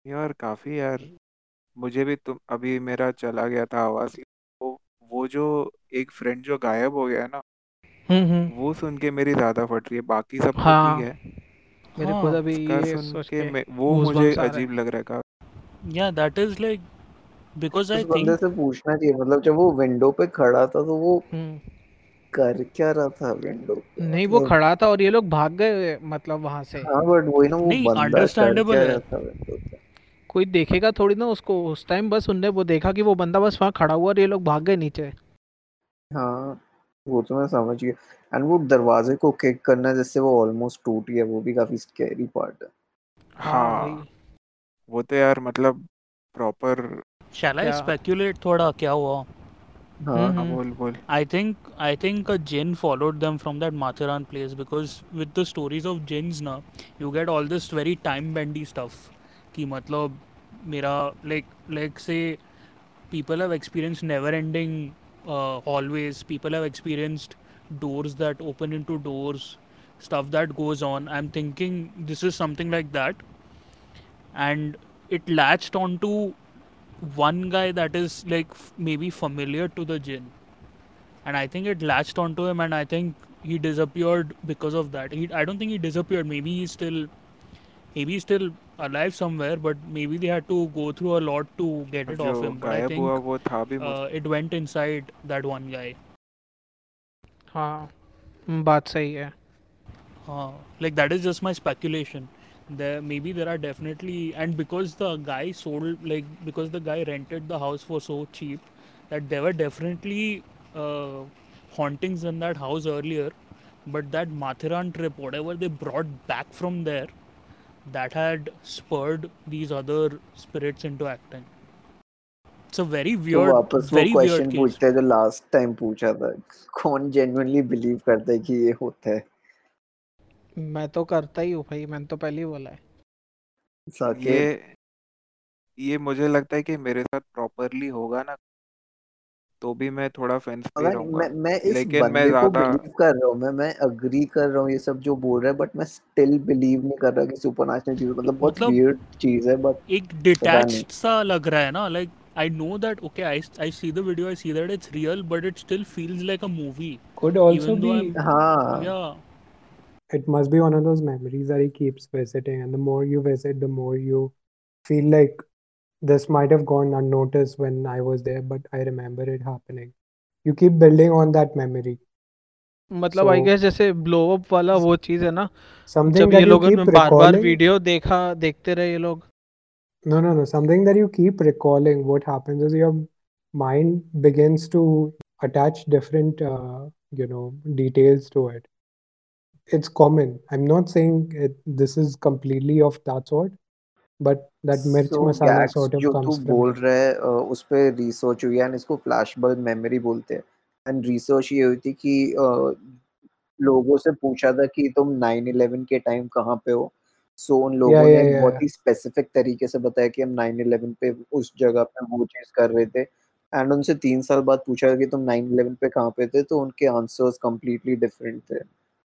यार काफ़ी यार। मुझे भी तुम अभी मेरा चला गया था आवाज़। वो वो जो एक फ्रेंड जो गायब हो गया है ना हम्म हम्म। वो सुन के मेरी ज़्यादा फट रही है। बाकी सब तो हाँ, ठीक है। मेरे हाँ, खुद अभी उसका ये सुन सोच के के मैं- वो मुझे हैं। अजीब लग रहा है काफ़ी। Yeah that is like because I उस बंदे think से पूछना चाहिए मतलब जब वो विंडो पे खड़ा था तो वो हम्म। कर क्या रहा था विंडो पे? नहीं वो मतलब- खड़ा था और ये लोग भाग गए मतलब वहाँ से। हाँ बट वही ना वो बंदा कर है। रहा था विंडो पे? कोई देखेगा थोड़ी ना उसको उस टाइम बस उनने वो देखा कि वो बंदा बस वहाँ खड़ा हुआ और ये लोग भाग गए नीचे। हाँ वो तो मैं समझ गया। एंड वो दरवाजे को किक करना जिससे वो ऑलमोस्ट टूट गया वो भी काफ़ी स्कैरी पार्ट है। हाँ वही। वो तो यार मतलब प्रॉपर shall I क्या? speculate थोड़ा क्या हुआ हाँ हम्म, हाँ think I think a jinn followed them from that Matharan place because with the stories of jinns now you get all this very time bendy stuff कि मतलब मेरा like like say people have experienced never ending uh, hallways people have experienced doors that open into doors stuff that goes on I'm thinking this is something like that and it latched onto one guy that is like f- maybe familiar to the jinn and I think it latched onto him, and I think he disappeared because of that. He, I don't think he disappeared. Maybe he's still, maybe he's still alive somewhere, but maybe they had to go through a lot to get it off जो him. But I गायब हुआ think वो था भी uh, it went inside that one guy. हाँ हम्म, बात सही है Uh, like that is just my speculation. There maybe there are definitely and because the guy sold like because the guy rented the house for so cheap that there were definitely uh, hauntings in that house earlier. But that Mathiran trip, whatever they brought back from there, that had spurred these other spirits into acting. It's a very तो weird, वापस वो very weird question case. पूछते हैं जो last time पूछा था कौन genuinely believe करता है कि ये होता है मैं तो करता ही हूँ भाई मैंने तो पहले ही बोला है। साकेत ये ये मुझे लगता है कि मेरे साथ प्रॉपरली होगा ना तो भी मैं थोड़ा फेंस पे अगर रहूँगा। मैं मैं इस लेकिन मैं बंदे को ज़्यादा बिलीव कर रहा हूँ मैं मैं अग्री कर रहा हूँ ये सब जो बोल रहा है बट मैं स्टिल बिलीव नहीं कर रहा कि सुपरनैचुरल चीज़ मतलब बहुत मतलब- वियर्ड चीज़ है बट एक डिटैच्ड सा लग रहा है ना like I know that okay I I see the video I see that it's real but it still feels like a movie Could also be, हाँ। या it must be one of those memories that he keeps visiting, and the more you visit, the more you feel like this might have gone unnoticed when I was there, but I remember it happening. You keep building on that memory. मतलब आई So- guess जैसे blow up वाला वो चीज है ना Something जब ये that you लोग keep बार बार recalling. वीडियो देखा देखते रहे ये लोग No, no, no. Something that you keep recalling. What happens is your mind begins to attach different, uh, you know, details to it. It's common. I'm not saying it, this is completely of that sort, but that mirch So, masala gags sort of comes from बोल. रहा है उस पे research हुई है इसको flash bulb memory बोलते हैं एंड रिसर्च ये हुई थी कि लोगों से पूछा था कि तुम 9/11 के टाइम कहाँ पे हो सो उन लोगों Yeah, ने yeah, yeah. बहुत ही स्पेसिफिक तरीके से बताया कि हम 9/11 पे उस जगह पे वो चीज़ कर रहे थे एंड उनसे तीन साल बाद पूछा कि तुम 9/11 पे कहाँ पे थे तो उनके आंसर्स कंप्लीटली डिफरेंट थे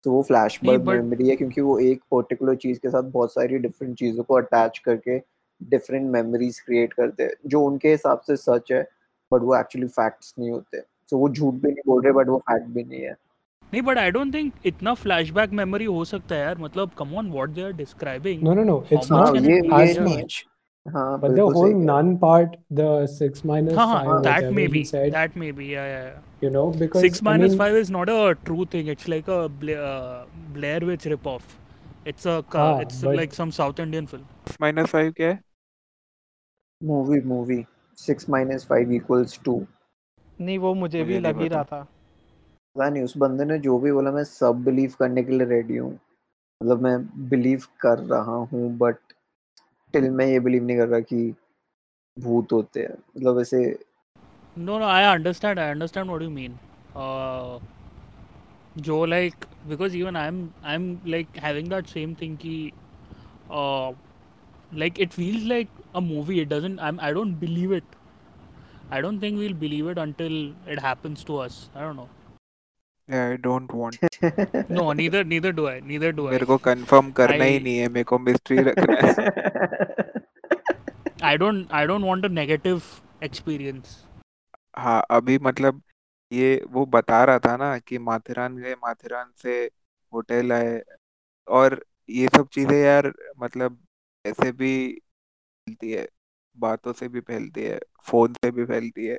तो वो फ्लैश बल्ब मेमोरी है क्योंकि वो एक पर्टिकुलर चीज़ के साथ बहुत सारी डिफरेंट चीज़ों को अटैच करके डिफरेंट मेमोरीज क्रिएट करते हैं जो उनके हिसाब से सच है बट वो एक्चुअली फैक्ट्स नहीं होते। तो वो झूठ भी नहीं बोल रहे बट वो फैक्ट भी नहीं है। नहीं बट आई डोंट थिंक इतना फ्लैशबैक मेमोरी हो सकता है यार मतलब come on what they are describing No, no, no. How It's much not है. हाँ But the whole हो। none part, the six minus हाँ five, हाँ that may be said, that may be yeah yeah, yeah. you know, because Six I minus mean, five is not a true thing. It's like a Bla- uh, Blair Witch ripoff. It's a हाँ, it's but- like some South Indian film. Minus five क्या है movie movie six minus five equals to नहीं वो मुझे मुझे भी लग ही रहा था पता नहीं उस बंदे ने जो भी बोला मैं सब बिलीव करने के लिए रेडी हूँ मतलब मैं बिलीव कर रहा हूँ बट टिल मैं ये बिलीव नहीं कर रहा कि भूत होते हैं। मतलब वैसे no no I understand I understand what you mean जो like because even I am I am like having that same thing कि like it feels like a movie it doesn't I I don't believe it I don't think we'll believe it until it happens to us I don't know I don't want No, neither neither do I. Neither do I. मेरे को confirm करना ही नहीं है मेरे को mystery रखना है I don't I don't want a negative experience. हाँ अभी मतलब ये वो बता रहा था ना कि माथेरान गए माथेरान से होटल आए और ये सब चीज़ें यार मतलब ऐसे भी फैलती है बातों से भी फैलती है फ़ोन से भी फैलती है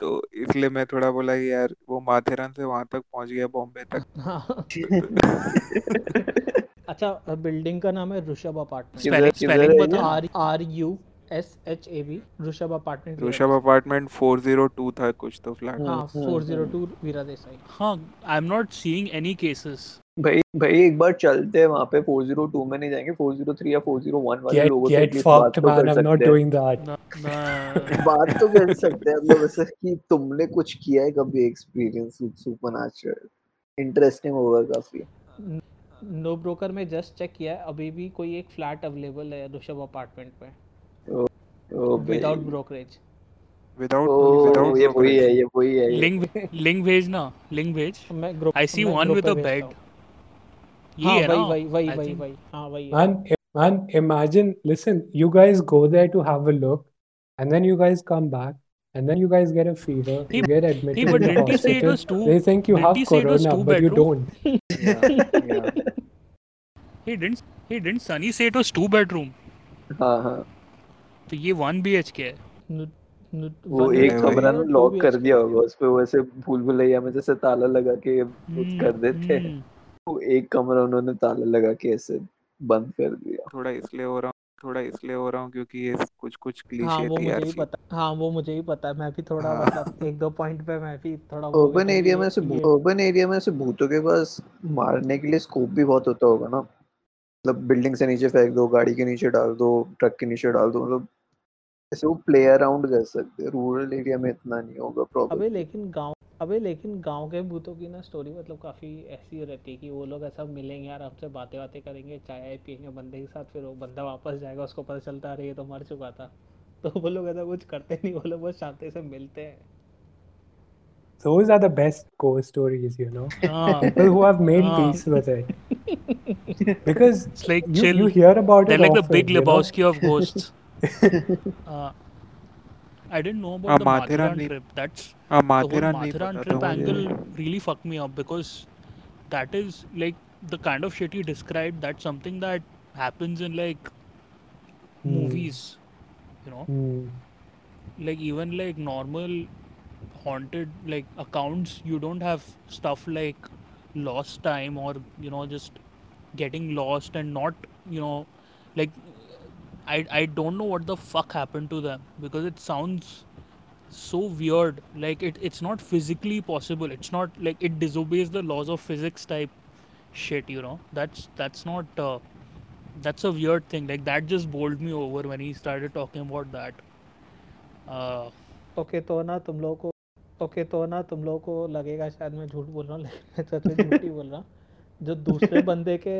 तो इसलिए मैं थोड़ा बोला कि यार वो माथेरान से वहाँ तक पहुँच गया बॉम्बे तक। हाँ अच्छा बिल्डिंग का नाम है ऋषभ अपार्टमेंट। है? R R U S H A B Rishabh apartment Rishabh apartment 402 था कुछ तो फ्लैट हाँ हम्म, four zero two Veera Desai. Huh, I'm not seeing any cases. भाई भाई एक बार चलते हैं वहाँ पे 402 में नहीं जाएँगे 403 या 401 वाले get लोगों से get एटलीस्ट बात fucked, तो कर I'm सकते हैं। doing that. No, no. बात तो कर सकते हैं मतलब ऐसे कि तुमने कुछ किया है कभी एक्सपीरियंस सुपरनैचुरल इंटरेस्टिंग होगा काफ़ी। नो ब्रोकर में जस्ट चेक किया है अभी भी कोई एक फ्लैट अवेलेबल है ऋषभ अपार्टमेंट में ओ विदाउट ब्रोकरेज विदाउट ओ विदाउट ये वही है ये वही है लिंक लिंक भेजना लिंक भेज। मैं ग्रुप I see मैं one ग्रुप with पे a भेजता bed. हूँ। लॉक हाँ, हाँ। कर दिया होगा उस वैसे भूल भुलैया में जैसे ताला लगा के कर देते हैं। वो एक कमरा उन्होंने ताला लगा के ऐसे बंद कर दिया। थोड़ा इसलिए हो रहा हूँ थोड़ा इसलिए हो रहा हूँ क्योंकि ये कुछ कुछ क्लीशे हाँ वो मुझे भी पता हाँ वो मुझे भी पता है मैं भी थोड़ा हाँ। मतलब एक दो पॉइंट पे मैं भी थोड़ा भी एरिया में से ये अर्बन एरिया में से भूतों के पास मारने के लिए स्कोप भी बहुत होता होगा ना। मतलब बिल्डिंग से नीचे फेंक दो गाड़ी के नीचे डाल दो ट्रक के नीचे डाल दो मतलब ऐसे वो प्ले अराउंड कर सकते हैं। रूरल एरिया में इतना नहीं होगा अबे प्रॉब्लम लेकिन गाँव अबे लेकिन गाँव के भूतों की ना स्टोरी मतलब काफ़ी ऐसी रहती है कि वो लोग ऐसा मिलेंगे यार हमसे बातें बातें करेंगे चाय पियेंगे बंदे के साथ फिर वो बंदा वापस जाएगा उसको पता चलता है अरे ये तो मर चुका था तो वो लोग ऐसा कुछ करते नहीं वो लोग बस शांति से मिलते हैं Those are the best ghost stories, you know. हाँ People who have made Ah. peace with it. Because it's like you, chill you hear about they're it They're like often, the big you know? Of ghosts uh, I didn't know about uh, the Mathiran, Mathiran trip. That's uh, Mathiran the whole Mathiran trip angle really fucked me up because that is like the kind of shit you described. That's something that happens in like hmm. movies, you know. Hmm. Like even like normal haunted like accounts, you don't have stuff like lost time or you know just getting lost and not you know like I, I don't know what the fuck happened to them because it sounds so weird like it, it's not physically possible it's not like it disobeys the laws of physics type shit you know that's that's not uh, that's a weird thing like that just bowled me over when he started talking about that uh, okay तो ना तुम लोगों को okay तो ना तुम लोगों को लगेगा शायद मैं झूठ बोल रहा हूँ लेकिन मैं सच में झूठ ही बोल रहा हूँ जो दूसरे बंदे के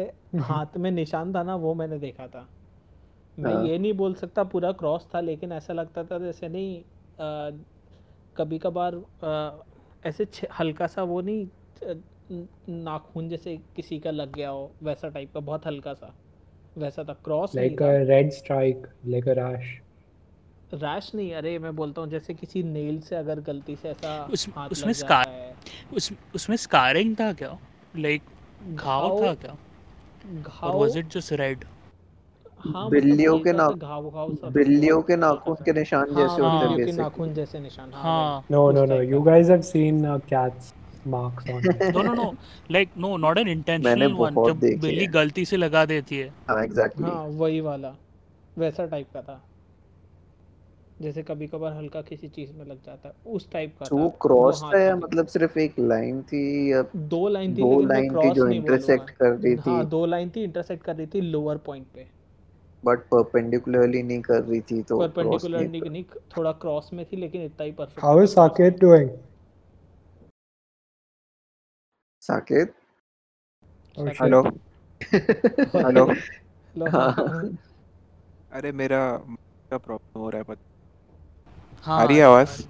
हाथ में निशान था ना वो मैंने देखा था मैं हाँ। ये नहीं बोल सकता पूरा क्रॉस था लेकिन ऐसा लगता था जैसे नहीं अ, कभी कभार ऐसे हल्का सा वो नहीं नाखून जैसे किसी का लग गया हो वैसा टाइप का बहुत हल्का सा वैसा था क्रॉस नहीं Like था। a red strike, like a rash नहीं अरे मैं बोलता हूँ जैसे किसी नेल से अगर गलती से ऐसा उस, हाथ उसमें स्कार उस उसमें स्कारिंग था क्या? लाइक घाव घाव था क्या? और घाव वाज इट जस्ट रेड हाँ मतलब बिल्लियों के नाक घाव घाव बिल्लियों के नाखून के निशान हाँ जैसे होते हैं बिल्लियों के बेसिकली नाखून जैसे निशान हाँ वही हाँ No, उस no, no. टाइप You का। guys have seen uh, cats marks on it. No no no like no not an intentional one जब बिल्ली गलती से लगा देती है। हाँ एग्जैक्टली हाँ वही वाला वैसा टाइप का था। जैसे कभी कभार हल्का किसी चीज़ में लग जाता है उस टाइप का तो था वो वो क्रॉस था या मतलब सिर्फ़ एक लाइन थी या दो लाइन थी दो लाइन थी जो इंटरसेक्ट कर रही थी? हाँ दो लाइन थी इंटरसेक्ट कर रही थी लोअर पॉइंट पे। बट परपेंडिकुलरली नहीं कर रही थी तो परपेंडिकुलर नहीं नहीं, थोड़ा क्रॉस में थी लेकिन इतना ही परफेक्ट थी। Doing? Saket Oh Saket hello hello अरे मेरा का प्रॉब्लम हो रहा है? पता हाँ आ रही है आवाज़?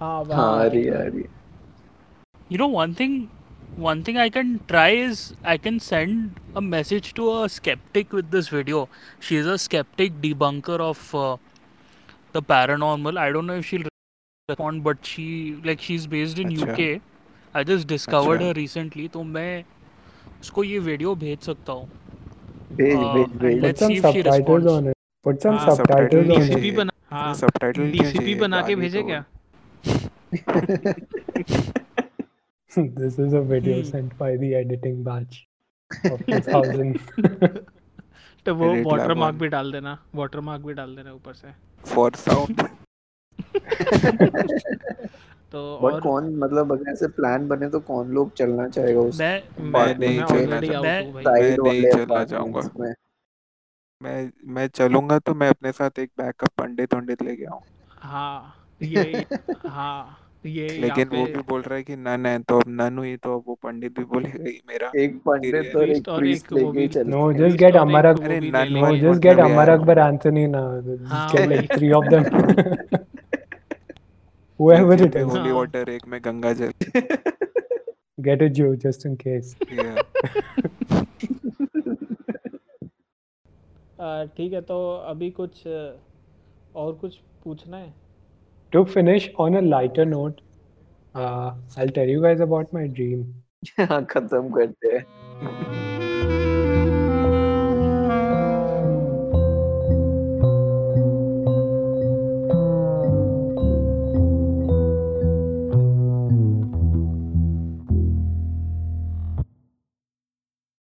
हाँ हाँ आ रही है। आ रही है। You know, one thing, one thing I can try is I can send a message to a skeptic with this video. She's a skeptic debunker of uh, the paranormal. I don't know if she'll respond, but she like she's based in अच्छा UK. I just discovered अच्छा her recently, तो मैं उसको ये video भेज सकता हूँ. भेज Uh, भेज and भेज Put let's some see if she subtitles responds. on it. Put some हाँ subtitle subtitles on it. DCP चाहिए बना हाँ सबटाइटल डीसीपी बना के भेजे तो क्या This is a video Hmm. sent by the editing batch of 2000. तो वो वाटर मार्क भी डाल देना वाटर मार्क भी डाल देना ऊपर से। फॉर साउंड तो और कौन मतलब अगर ऐसे प्लान बने तो कौन लोग चलना चाहेगा उस मैं मैं नहीं चलना चाहूँगा मैं नहीं चलना चाहूँगा। मैं। मैं चलूँगा तो मैं अपने साथ एक बैकअप पंडित पंडित लेके आऊँ। हाँ ये हाँ। ये यहाँ लेकिन वो पे भी बोल रहा है कि नन है तो अब नन हुई तो अब वो पंडित भी बोलेगा ही मेरा एक पंडित और एक प्रीस्ट और एक लेके प्रीस्ट get और Amar एक Ak- वो अरे भी ले नन No, वाली लेंगे just get मतलब Amar यार Akbar Anthony now. Just हाँ get like वही three of them. Whoever it is. Holy water एक में गंगा जल Get a Jew just in case. Yeah. ठीक है तो अभी कुछ और कुछ पूछना है to finish on a lighter note, uh, I'll tell you guys about my dream. खत्म करते हैं